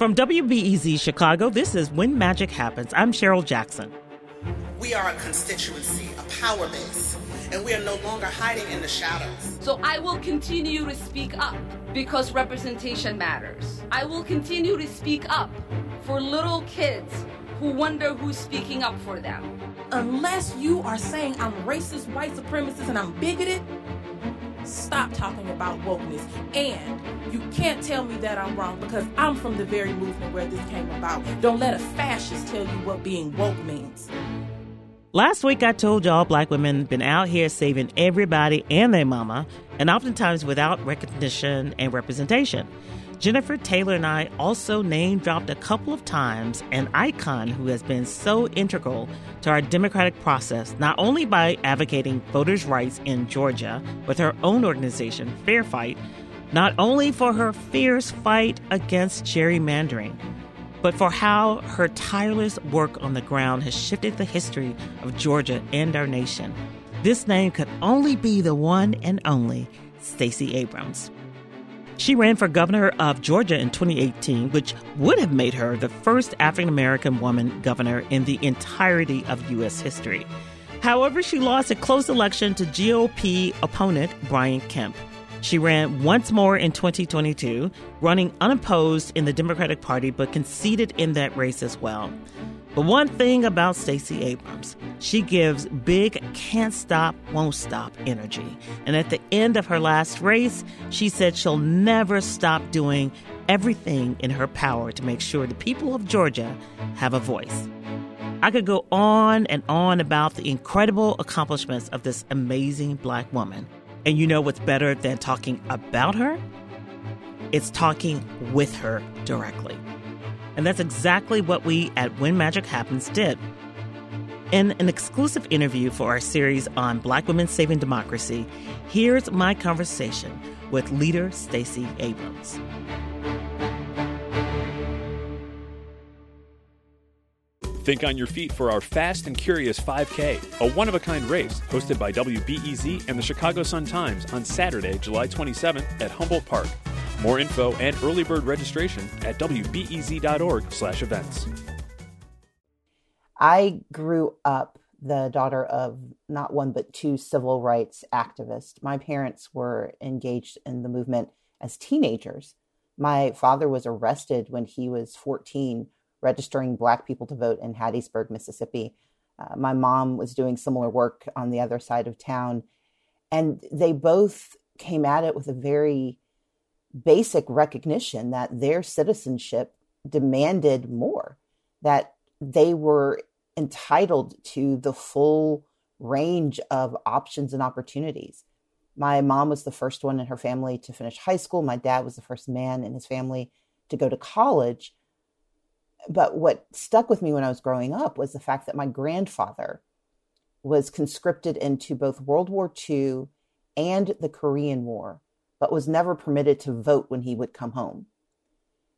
From WBEZ Chicago, this is When Magic Happens. I'm Cheryl Jackson. We are a constituency, a power base, and we are no longer hiding in the shadows. So I will continue to speak up because representation matters. I will continue to speak up for little kids who wonder who's speaking up for them. Unless you are saying I'm racist, white supremacist, and I'm bigoted, stop talking about wokeness. And you can't tell me that I'm wrong because I'm from the very movement where this came about. Don't let a fascist tell you what being woke means. Last week, I told y'all black women been out here saving everybody and their mama, and oftentimes without recognition and representation. Jennifer Taylor and I also name dropped a couple of times an icon who has been so integral to our democratic process, not only by advocating voters' rights in Georgia with her own organization, Fair Fight, not only for her fierce fight against gerrymandering, but for how her tireless work on the ground has shifted the history of Georgia and our nation. This name could only be the one and only Stacey Abrams. She ran for governor of Georgia in 2018, which would have made her the first African American woman governor in the entirety of U.S. history. However, she lost a close election to GOP opponent Brian Kemp. She ran once more in 2022, running unopposed in the Democratic Party, but conceded in that race as well. But one thing about Stacey Abrams, she gives big can't stop, won't stop energy. And at the end of her last race, she said she'll never stop doing everything in her power to make sure the people of Georgia have a voice. I could go on and on about the incredible accomplishments of this amazing black woman. And you know what's better than talking about her? It's talking with her directly. And that's exactly what we at When Magic Happens did. In an exclusive interview for our series on Black Women Saving Democracy, here's my conversation with leader Stacey Abrams. Think on your feet for our Fast and Curious 5K, a one of a kind race hosted by WBEZ and the Chicago Sun Times on Saturday, July 27th at Humboldt Park. More info and early bird registration at wbez.org slash events. I grew up the daughter of not one but two civil rights activists. My parents were engaged in the movement as teenagers. My father was arrested when he was 14 registering black people to vote in Hattiesburg, Mississippi. Uh, my mom was doing similar work on the other side of town and they both came at it with a very basic recognition that their citizenship demanded more, that they were entitled to the full range of options and opportunities. My mom was the first one in her family to finish high school. My dad was the first man in his family to go to college. But what stuck with me when I was growing up was the fact that my grandfather was conscripted into both World War II and the Korean War but was never permitted to vote when he would come home.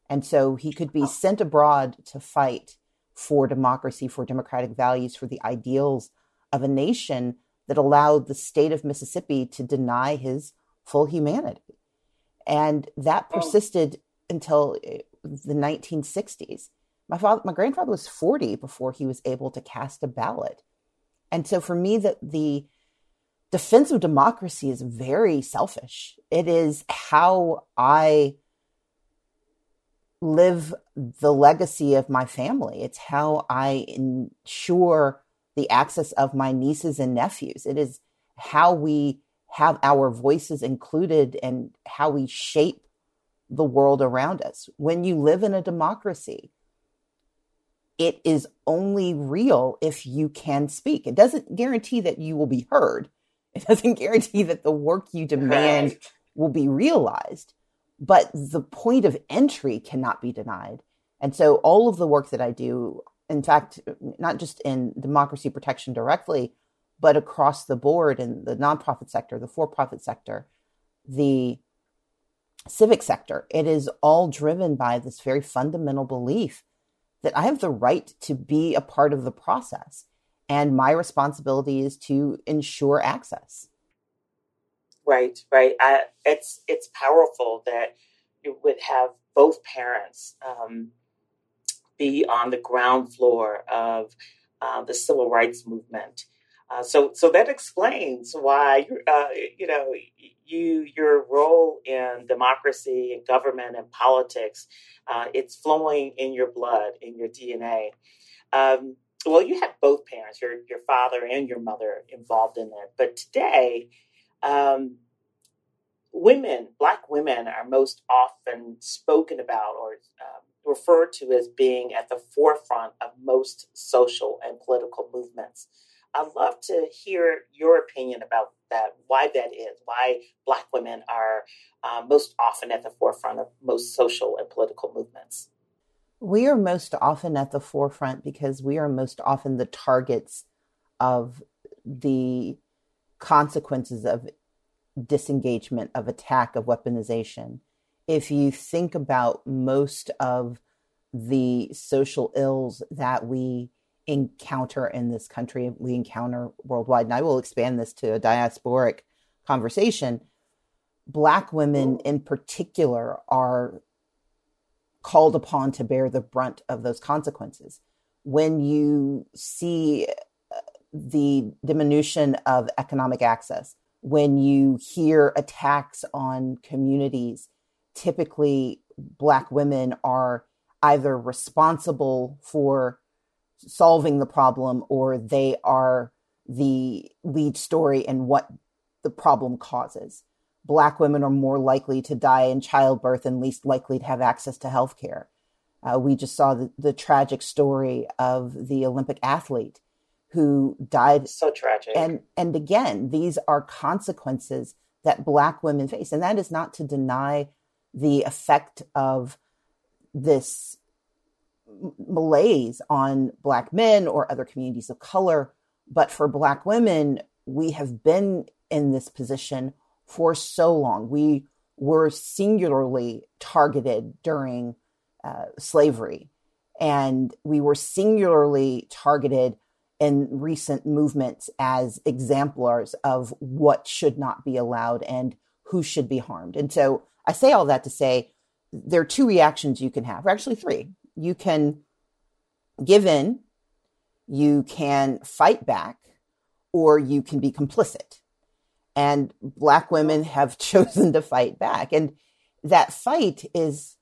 And so he could be sent abroad to fight for democracy, for democratic values, for the ideals of a nation that allowed the state of Mississippi to deny his full humanity. And that oh. persisted until uh, the 1960s. My father, my grandfather was 40 before he was able to cast a ballot. And so for me, that the defense of democracy is very selfish. It is how I live the legacy of my family. It's how I ensure the access of my nieces and nephews. It is how we have our voices included and how we shape the world around us. When you live in a democracy, it is only real if you can speak. It doesn't guarantee that you will be heard. It doesn't guarantee that the work you demand right. will be realized, but the point of entry cannot be denied. And so all of the work that I do, in fact, not just in democracy protection directly, but across the board in the nonprofit sector, the for profit sector, the civic sector, it is all driven by this very fundamental belief that I have the right to be a part of the process and my responsibility is to ensure access right right I, it's it's powerful that you would have both parents um, be on the ground floor of uh, the civil rights movement. Uh, so, so that explains why uh, you know you your role in democracy and government and politics. Uh, it's flowing in your blood, in your DNA. Um, well, you had both parents, your your father and your mother, involved in it. But today, um, women, black women, are most often spoken about or um, referred to as being at the forefront of most social and political movements. I'd love to hear your opinion about that, why that is, why Black women are uh, most often at the forefront of most social and political movements. We are most often at the forefront because we are most often the targets of the consequences of disengagement, of attack, of weaponization. If you think about most of the social ills that we encounter in this country, we encounter worldwide, and I will expand this to a diasporic conversation. Black women in particular are called upon to bear the brunt of those consequences. When you see uh, the diminution of economic access, when you hear attacks on communities, typically Black women are either responsible for solving the problem or they are the lead story in what the problem causes. Black women are more likely to die in childbirth and least likely to have access to health care. Uh, we just saw the, the, tragic story of the Olympic athlete who died. So tragic. And and again, these are consequences that Black women face, and that is not to deny the effect of this malaise on Black men or other communities of color. But for Black women, we have been in this position for so long. We were singularly targeted during uh, slavery, and we were singularly targeted in recent movements as exemplars of what should not be allowed and who should be harmed. And so I say all that to say there are two reactions you can have, or actually three. You can give in, you can fight back, or you can be complicit. And Black women have chosen to fight back. And that fight is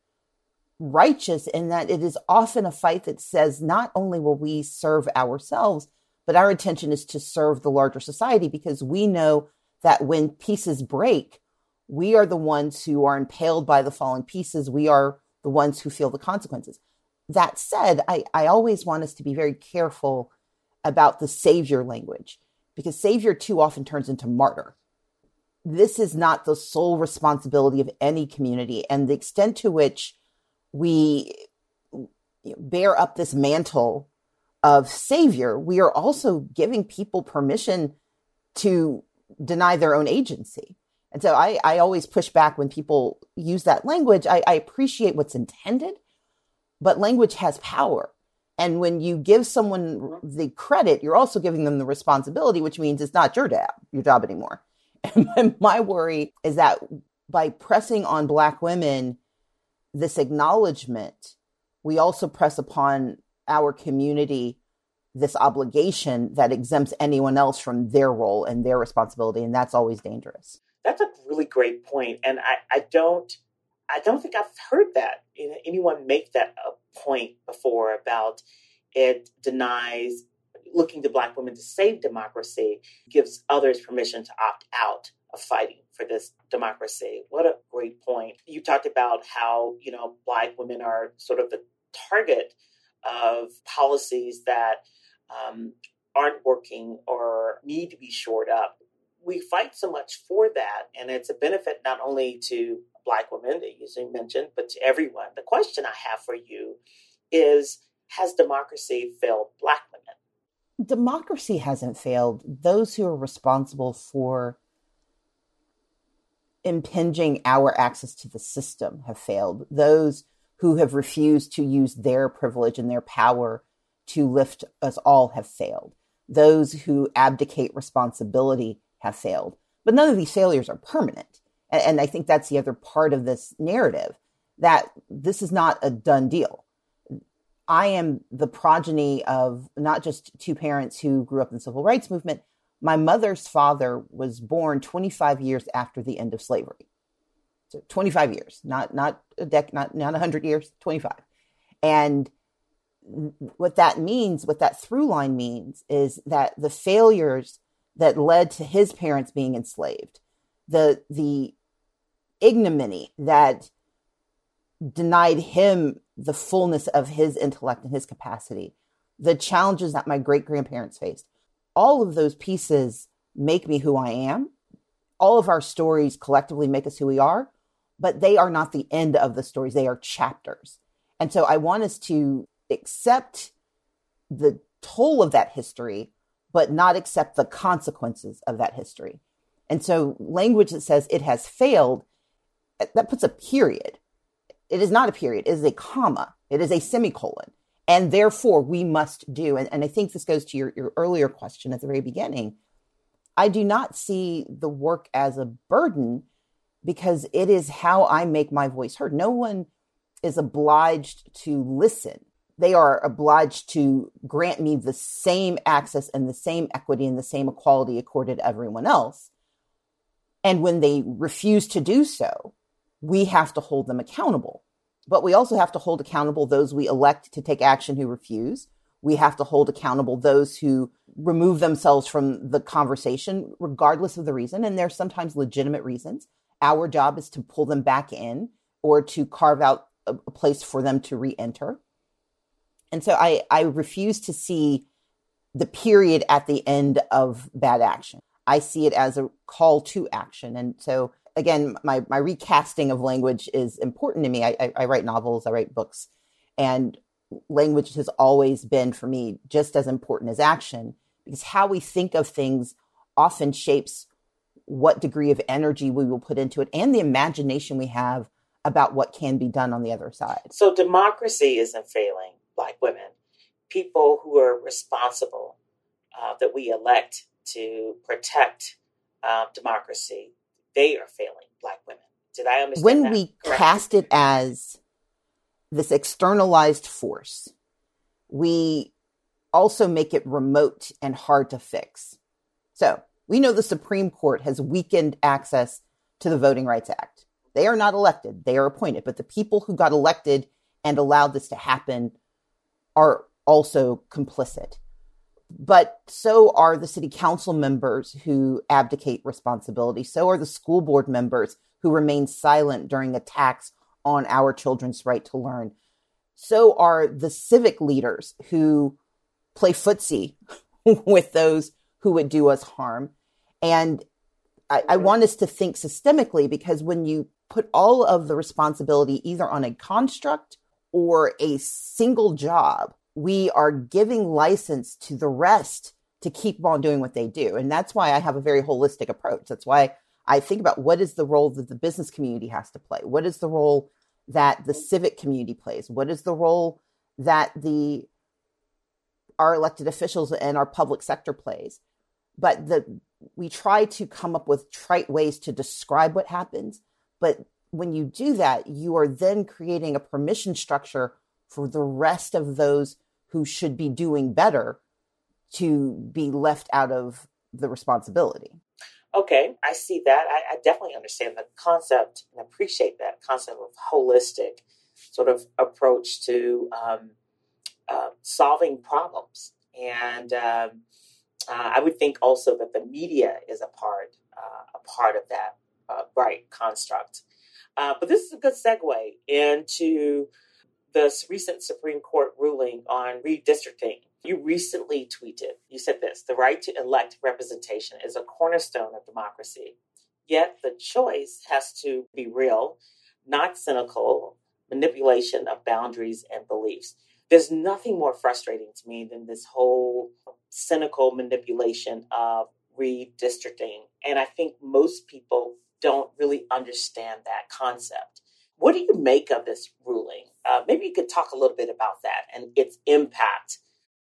righteous in that it is often a fight that says not only will we serve ourselves, but our intention is to serve the larger society because we know that when pieces break, we are the ones who are impaled by the falling pieces. We are the ones who feel the consequences. That said, I, I always want us to be very careful about the savior language because savior too often turns into martyr. This is not the sole responsibility of any community. And the extent to which we bear up this mantle of savior, we are also giving people permission to deny their own agency. And so I, I always push back when people use that language. I, I appreciate what's intended, but language has power. And when you give someone the credit, you're also giving them the responsibility, which means it's not your job, your job anymore. And my worry is that by pressing on Black women this acknowledgement, we also press upon our community this obligation that exempts anyone else from their role and their responsibility. And that's always dangerous. That's a really great point. And I, I don't I don't think I've heard that anyone make that a point before about it denies looking to black women to save democracy, gives others permission to opt out of fighting for this democracy. What a great point. You talked about how, you know, black women are sort of the target of policies that um, aren't working or need to be shored up. We fight so much for that, and it's a benefit not only to black women that you mentioned, but to everyone. The question I have for you is Has democracy failed black? Democracy hasn't failed. Those who are responsible for impinging our access to the system have failed. Those who have refused to use their privilege and their power to lift us all have failed. Those who abdicate responsibility have failed. But none of these failures are permanent. And, I think that's the other part of this narrative that this is not a done deal. I am the progeny of not just two parents who grew up in the civil rights movement. My mother's father was born 25 years after the end of slavery. So 25 years, not not a dec, not not 100 years, 25. And what that means, what that through line means, is that the failures that led to his parents being enslaved, the the ignominy that denied him the fullness of his intellect and his capacity, the challenges that my great grandparents faced, all of those pieces make me who I am. All of our stories collectively make us who we are, but they are not the end of the stories. They are chapters. And so I want us to accept the toll of that history, but not accept the consequences of that history. And so language that says it has failed, that puts a period it is not a period, it is a comma, it is a semicolon. And therefore, we must do, and, and I think this goes to your, your earlier question at the very beginning. I do not see the work as a burden because it is how I make my voice heard. No one is obliged to listen. They are obliged to grant me the same access and the same equity and the same equality accorded everyone else. And when they refuse to do so, we have to hold them accountable. But we also have to hold accountable those we elect to take action who refuse. We have to hold accountable those who remove themselves from the conversation, regardless of the reason. And there's sometimes legitimate reasons. Our job is to pull them back in or to carve out a, a place for them to re enter. And so I, I refuse to see the period at the end of bad action. I see it as a call to action. And so again, my, my recasting of language is important to me. I, I, I write novels, I write books, and language has always been for me just as important as action because how we think of things often shapes what degree of energy we will put into it and the imagination we have about what can be done on the other side. So democracy isn't failing black women. People who are responsible uh, that we elect to protect uh, democracy they are failing black women. Did I understand? When that? we Correct. cast it as this externalized force, we also make it remote and hard to fix. So we know the Supreme Court has weakened access to the Voting Rights Act. They are not elected, they are appointed, but the people who got elected and allowed this to happen are also complicit but so are the city council members who abdicate responsibility. So are the school board members who remain silent during attacks on our children's right to learn. So are the civic leaders who play footsie with those who would do us harm. And I, I want us to think systemically because when you put all of the responsibility either on a construct or a single job, we are giving license to the rest to keep on doing what they do. And that's why I have a very holistic approach. That's why I think about what is the role that the business community has to play? What is the role that the civic community plays? What is the role that the our elected officials and our public sector plays? But the we try to come up with trite ways to describe what happens, but when you do that, you are then creating a permission structure for the rest of those who should be doing better to be left out of the responsibility. Okay, I see that. I, I, definitely understand the concept and appreciate that concept of holistic sort of approach to um, uh, solving problems. And um, uh, I would think also that the media is a part uh, a part of that uh, right construct. Uh, but this is a good segue into this recent Supreme Court ruling on redistricting. You recently tweeted, you said this the right to elect representation is a cornerstone of democracy. Yet the choice has to be real, not cynical manipulation of boundaries and beliefs. There's nothing more frustrating to me than this whole cynical manipulation of redistricting. And I think most people don't really understand that concept. What do you make of this ruling? Uh, maybe you could talk a little bit about that and its impact.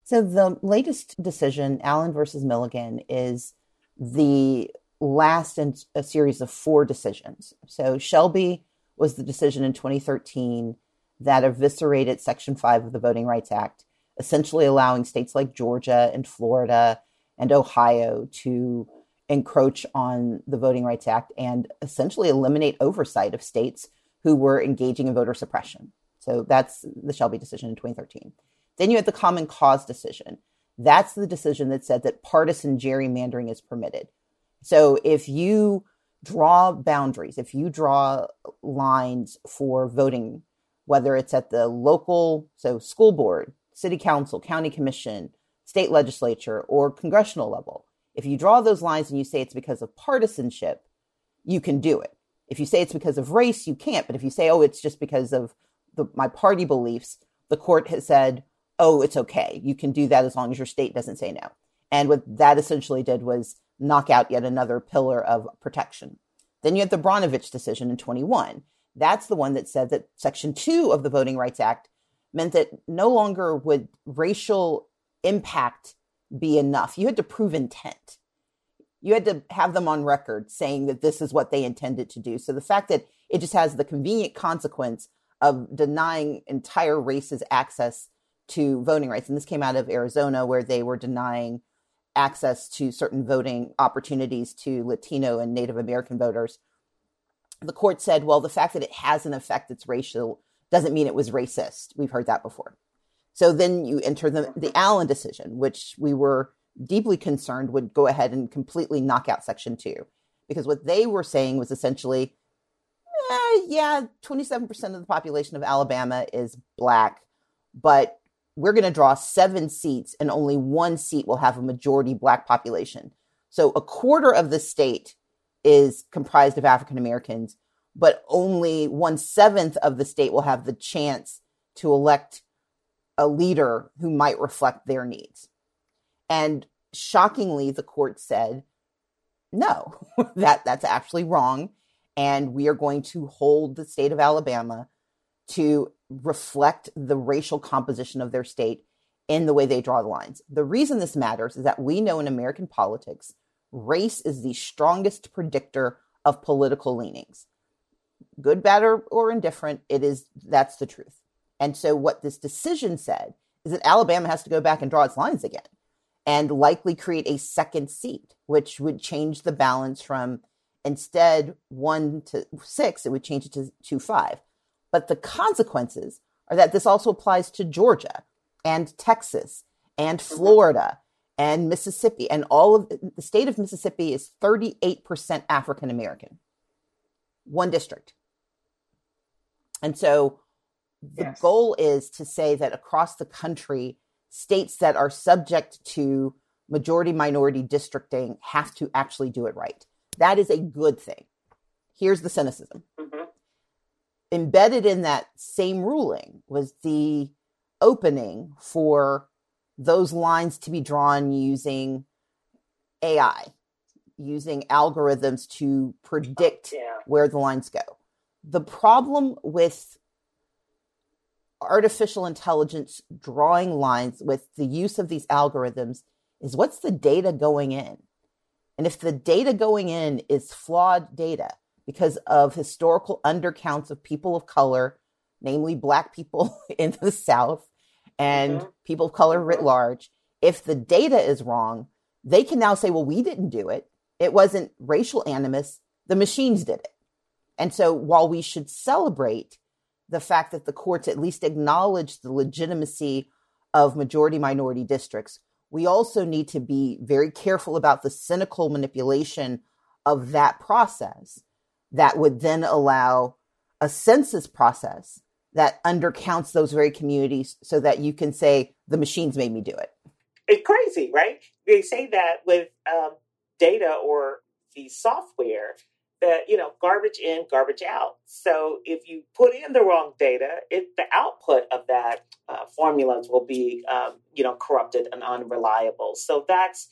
So, the latest decision, Allen versus Milligan, is the last in a series of four decisions. So, Shelby was the decision in 2013 that eviscerated Section 5 of the Voting Rights Act, essentially allowing states like Georgia and Florida and Ohio to encroach on the Voting Rights Act and essentially eliminate oversight of states who were engaging in voter suppression. So that's the Shelby decision in 2013. Then you had the Common Cause decision. That's the decision that said that partisan gerrymandering is permitted. So if you draw boundaries, if you draw lines for voting, whether it's at the local, so school board, city council, county commission, state legislature, or congressional level, if you draw those lines and you say it's because of partisanship, you can do it. If you say it's because of race, you can't. But if you say, oh, it's just because of the, my party beliefs, the court has said, oh, it's okay. You can do that as long as your state doesn't say no. And what that essentially did was knock out yet another pillar of protection. Then you had the Brnovich decision in 21. That's the one that said that Section 2 of the Voting Rights Act meant that no longer would racial impact be enough. You had to prove intent. You had to have them on record saying that this is what they intended to do. So the fact that it just has the convenient consequence of denying entire races access to voting rights, and this came out of Arizona, where they were denying access to certain voting opportunities to Latino and Native American voters. The court said, well, the fact that it has an effect that's racial doesn't mean it was racist. We've heard that before. So then you enter the, the Allen decision, which we were deeply concerned would go ahead and completely knock out Section 2. Because what they were saying was essentially, eh, yeah, 27% of the population of Alabama is black, but we're going to draw seven seats and only one seat will have a majority black population. So a quarter of the state is comprised of African Americans, but only one seventh of the state will have the chance to elect a leader who might reflect their needs. And shockingly, the court said, no, that, that's actually wrong. And we are going to hold the state of Alabama to reflect the racial composition of their state in the way they draw the lines. The reason this matters is that we know in American politics, race is the strongest predictor of political leanings. Good, bad, or, or indifferent, it is that's the truth. And so what this decision said is that Alabama has to go back and draw its lines again and likely create a second seat, which would change the balance from instead one to six, it would change it to two five. But the consequences are that this also applies to Georgia and Texas and mm-hmm. Florida and Mississippi. And all of the state of Mississippi is 38% African American, one district. And so the yes. goal is to say that across the country, states that are subject to majority minority districting have to actually do it right. That is a good thing. Here's the cynicism. Mm-hmm embedded in that same ruling was the opening for those lines to be drawn using AI, using algorithms to predict yeah. where the lines go. The problem with artificial intelligence drawing lines with the use of these algorithms is what's the data going in? And if the data going in is flawed data, because of historical undercounts of people of color, namely Black people in the South and mm-hmm. people of color writ large. If the data is wrong, they can now say, well, we didn't do it. It wasn't racial animus. The machines did it. And so while we should celebrate the fact that the courts at least acknowledge the legitimacy of majority minority districts, we also need to be very careful about the cynical manipulation of that process that would then allow a census process that undercounts those very communities so that you can say the machines made me do it. It's crazy, right? They say that with um, data or the software that you know garbage in, garbage out. So if you put in the wrong data, it, the output of that uh, formulas will be um, you know corrupted and unreliable. So that's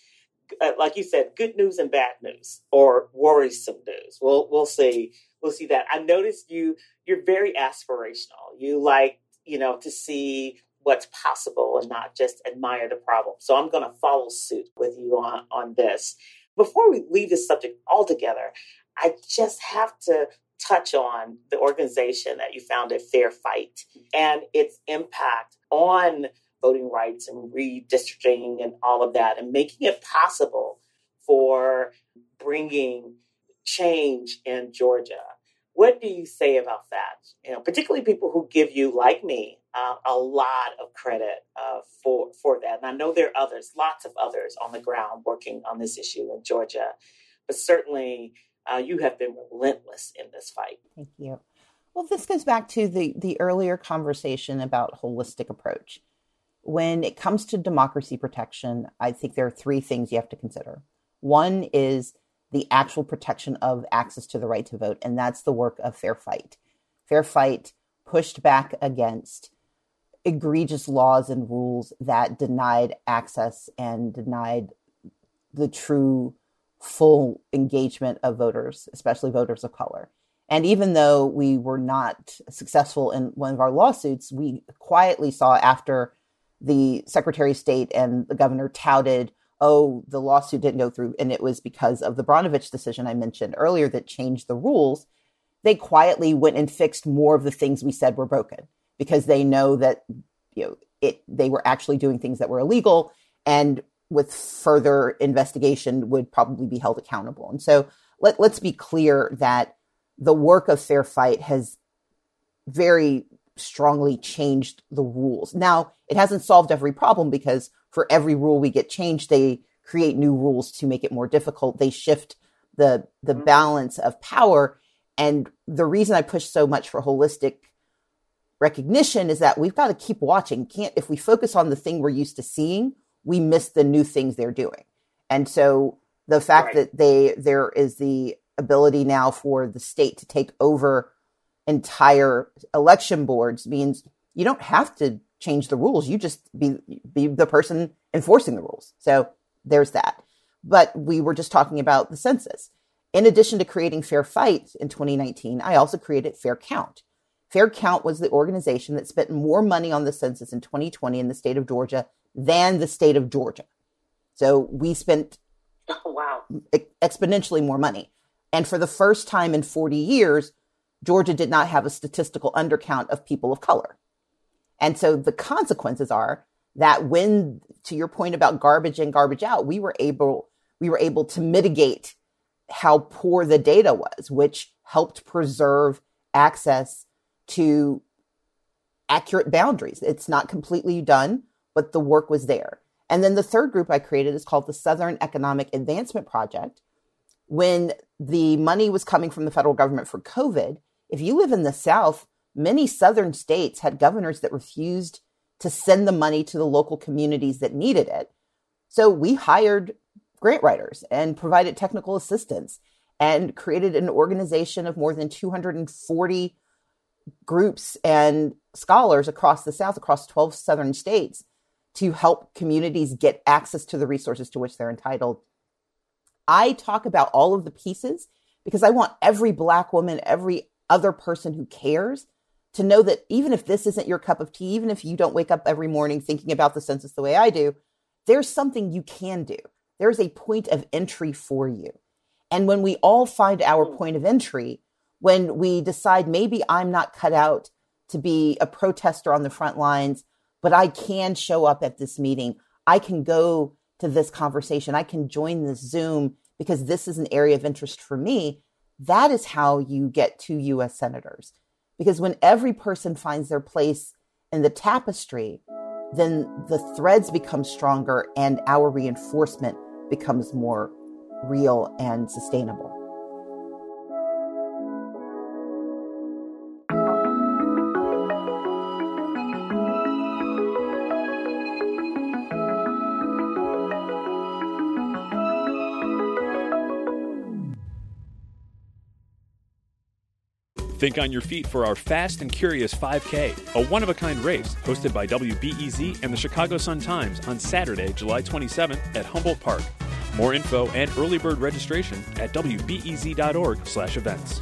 uh, like you said, good news and bad news, or worrisome news. We'll we'll see. We'll see that. I noticed you. You're very aspirational. You like you know to see what's possible and not just admire the problem. So I'm going to follow suit with you on on this. Before we leave this subject altogether, I just have to touch on the organization that you founded, Fair Fight, and its impact on voting rights and redistricting and all of that, and making it possible for bringing change in Georgia. What do you say about that? You know, particularly people who give you, like me, uh, a lot of credit uh, for for that. And I know there are others, lots of others on the ground working on this issue in Georgia, but certainly uh, you have been relentless in this fight. Thank you. Well, this goes back to the the earlier conversation about holistic approach. When it comes to democracy protection, I think there are three things you have to consider. One is the actual protection of access to the right to vote, and that's the work of Fair Fight. Fair Fight pushed back against egregious laws and rules that denied access and denied the true full engagement of voters, especially voters of color. And even though we were not successful in one of our lawsuits, we quietly saw after the Secretary of State and the governor touted, oh, the lawsuit didn't go through, and it was because of the Brnovich decision I mentioned earlier that changed the rules. They quietly went and fixed more of the things we said were broken because they know that you know it they were actually doing things that were illegal and with further investigation would probably be held accountable. And so let, let's be clear that the work of Fair Fight has very strongly changed the rules. Now, it hasn't solved every problem because for every rule we get changed, they create new rules to make it more difficult. They shift the the mm-hmm. balance of power. And the reason I push so much for holistic recognition is that we've got to keep watching. Can't if we focus on the thing we're used to seeing, we miss the new things they're doing. And so the fact right. that they there is the ability now for the state to take over entire election boards means you don't have to change the rules. You just be be the person enforcing the rules. So there's that. But we were just talking about the census. In addition to creating Fair Fight in 2019, I also created Fair Count. Fair Count was the organization that spent more money on the census in 2020 in the state of Georgia than the state of Georgia. So we spent oh, wow. exponentially more money. And for the first time in 40 years, Georgia did not have a statistical undercount of people of color. And so the consequences are that when, to your point about garbage in, garbage out, we were able, we were able to mitigate how poor the data was, which helped preserve access to accurate boundaries. It's not completely done, but the work was there. And then the third group I created is called the Southern Economic Advancement Project. When the money was coming from the federal government for COVID, if you live in the South, many Southern states had governors that refused to send the money to the local communities that needed it. So we hired grant writers and provided technical assistance and created an organization of more than 240 groups and scholars across the South, across 12 Southern states to help communities get access to the resources to which they're entitled. I talk about all of the pieces because I want every Black woman, every other person who cares to know that even if this isn't your cup of tea, even if you don't wake up every morning thinking about the census the way I do, there's something you can do. There's a point of entry for you. And when we all find our hmm. point of entry, when we decide maybe I'm not cut out to be a protester on the front lines, but I can show up at this meeting. I can go to this conversation. I can join this Zoom because this is an area of interest for me. That is how you get to US senators. Because when every person finds their place in the tapestry, then the threads become stronger and our reinforcement becomes more real and sustainable. Think on your feet for our Fast and Curious 5K, a one of a kind race hosted by WBEZ and the Chicago Sun Times on Saturday, July 27th at Humboldt Park. More info and early bird registration at wbez.org/events.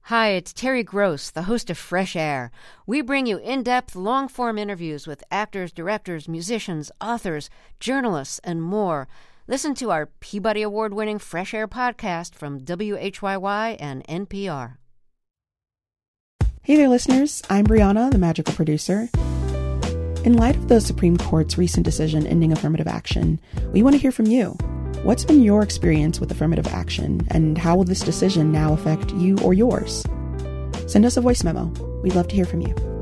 Hi, it's Terry Gross, the host of Fresh Air. We bring you in-depth, long-form interviews with actors, directors, musicians, authors, journalists, and more. Listen to our Peabody Award winning Fresh Air podcast from WHYY and NPR. Hey there, listeners. I'm Brianna, the magical producer. In light of the Supreme Court's recent decision ending affirmative action, we want to hear from you. What's been your experience with affirmative action, and how will this decision now affect you or yours? Send us a voice memo. We'd love to hear from you.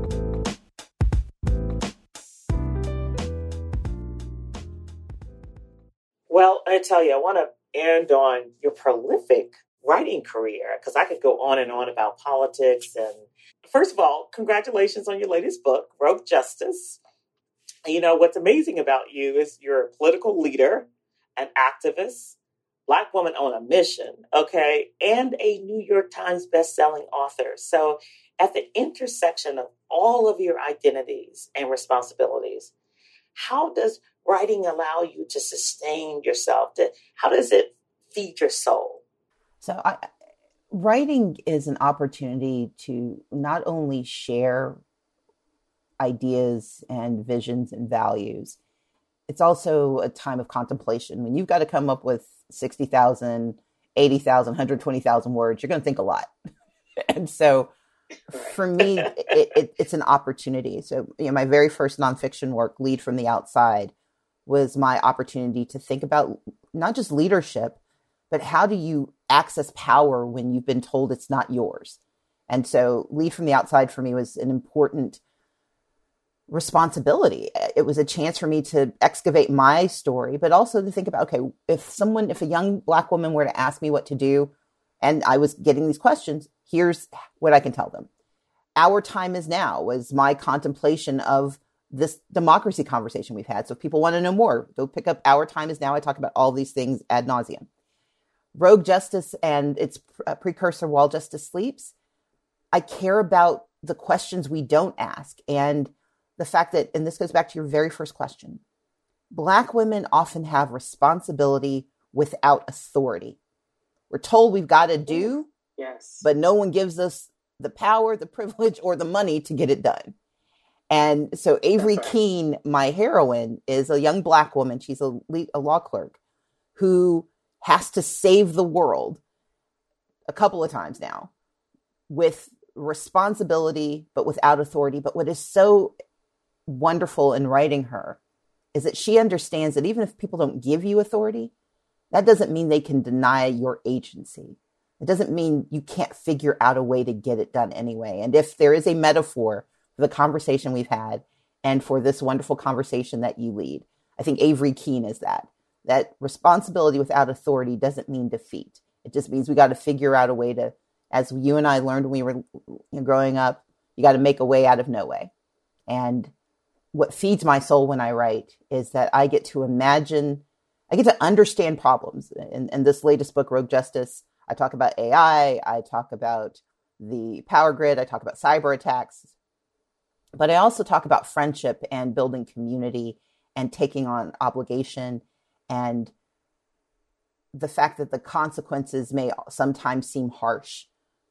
Well, I tell you, I want to end on your prolific writing career because I could go on and on about politics. And first of all, congratulations on your latest book, Rogue Justice. You know, what's amazing about you is you're a political leader, an activist, Black woman on a mission, okay, and a New York Times bestselling author. So, at the intersection of all of your identities and responsibilities, how does writing allow you to sustain yourself? To, how does it feed your soul? So, I, writing is an opportunity to not only share ideas and visions and values, it's also a time of contemplation. When you've got to come up with 60,000, 80,000, 120,000 words, you're going to think a lot. and so, for me, it, it, it's an opportunity. So, you know, my very first nonfiction work, Lead from the Outside, was my opportunity to think about not just leadership, but how do you access power when you've been told it's not yours? And so, Lead from the Outside for me was an important responsibility. It was a chance for me to excavate my story, but also to think about okay, if someone, if a young black woman were to ask me what to do, and I was getting these questions, here's what I can tell them. Our time is now was my contemplation of this democracy conversation we've had. So if people want to know more, go pick up Our Time is Now. I talk about all these things ad nauseum. Rogue Justice and its uh, precursor, While Justice Sleeps. I care about the questions we don't ask. And the fact that, and this goes back to your very first question, Black women often have responsibility without authority. We're told we've got to do, yes, but no one gives us the power, the privilege, or the money to get it done. And so Avery right. Keene, my heroine, is a young black woman. She's a, a law clerk who has to save the world a couple of times now with responsibility, but without authority. But what is so wonderful in writing her is that she understands that even if people don't give you authority, that doesn't mean they can deny your agency. It doesn't mean you can't figure out a way to get it done anyway. And if there is a metaphor the conversation we've had and for this wonderful conversation that you lead, I think Avery Keene is that. That responsibility without authority doesn't mean defeat. It just means we got to figure out a way to, as you and I learned when we were growing up, you got to make a way out of no way. And what feeds my soul when I write is that I get to imagine, I get to understand problems. In, in this latest book, Rogue Justice, I talk about AI, I talk about the power grid, I talk about cyber attacks, but I also talk about friendship and building community and taking on obligation and the fact that the consequences may sometimes seem harsh,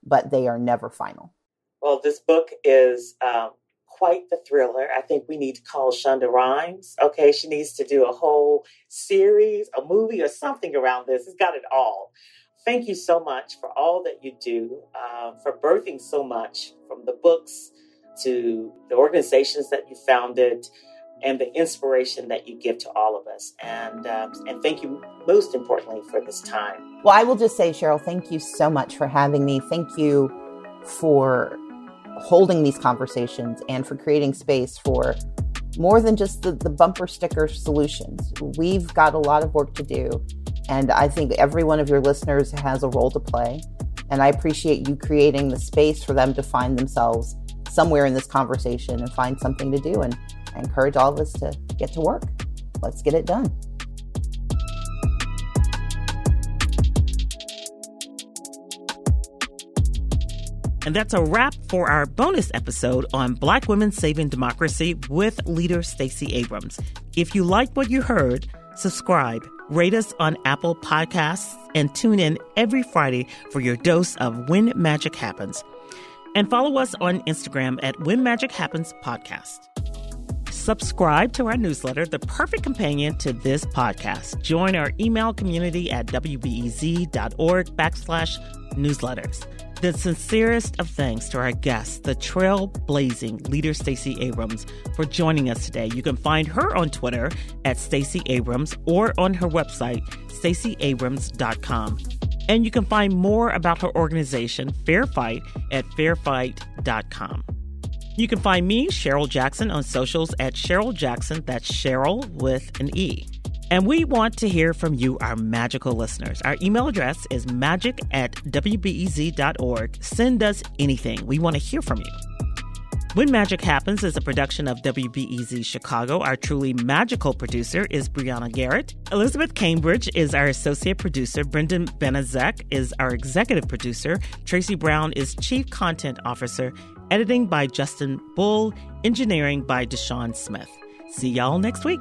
but they are never final. Well, this book is um, quite the thriller. I think we need to call Shonda Rhimes. Okay, she needs to do a whole series, a movie, or something around this. It's got it all. Thank you so much for all that you do, uh, for birthing so much from the books to the organizations that you founded and the inspiration that you give to all of us. And um, and thank you most importantly for this time. Well, I will just say, Cheryl, thank you so much for having me. Thank you for holding these conversations and for creating space for more than just the, the bumper sticker solutions. We've got a lot of work to do. And I think every one of your listeners has a role to play. And I appreciate you creating the space for them to find themselves somewhere in this conversation and find something to do. And I encourage all of us to get to work. Let's get it done. And that's a wrap for our bonus episode on Black Women Saving Democracy with leader Stacey Abrams. If you like what you heard, subscribe, rate us on Apple Podcasts, and tune in every Friday for your dose of When Magic Happens. And follow us on Instagram at When Magic Happens Podcast. subscribe to our newsletter, the perfect companion to this podcast. Join our email community at wbez.org backslash newsletters. The sincerest of thanks to our guest, the trailblazing leader Stacey Abrams, for joining us today. You can find her on Twitter at Stacey Abrams or on her website, staceyabrams.com. And you can find more about her organization, Fair Fight, at fairfight.com. You can find me, Cheryl Jackson, on socials at Cheryl Jackson. That's Cheryl with an E. And we want to hear from you, our magical listeners. Our email address is magic at wbez.org. Send us anything. We want to hear from you. When Magic Happens is a production of WBEZ Chicago. Our truly magical producer is Brianna Garrett. Elizabeth Cambridge is our associate producer. Brendan Banaszak is our executive producer. Tracy Brown is chief content officer. Editing by Justin Bull. Engineering by Deshaun Smith. See y'all next week.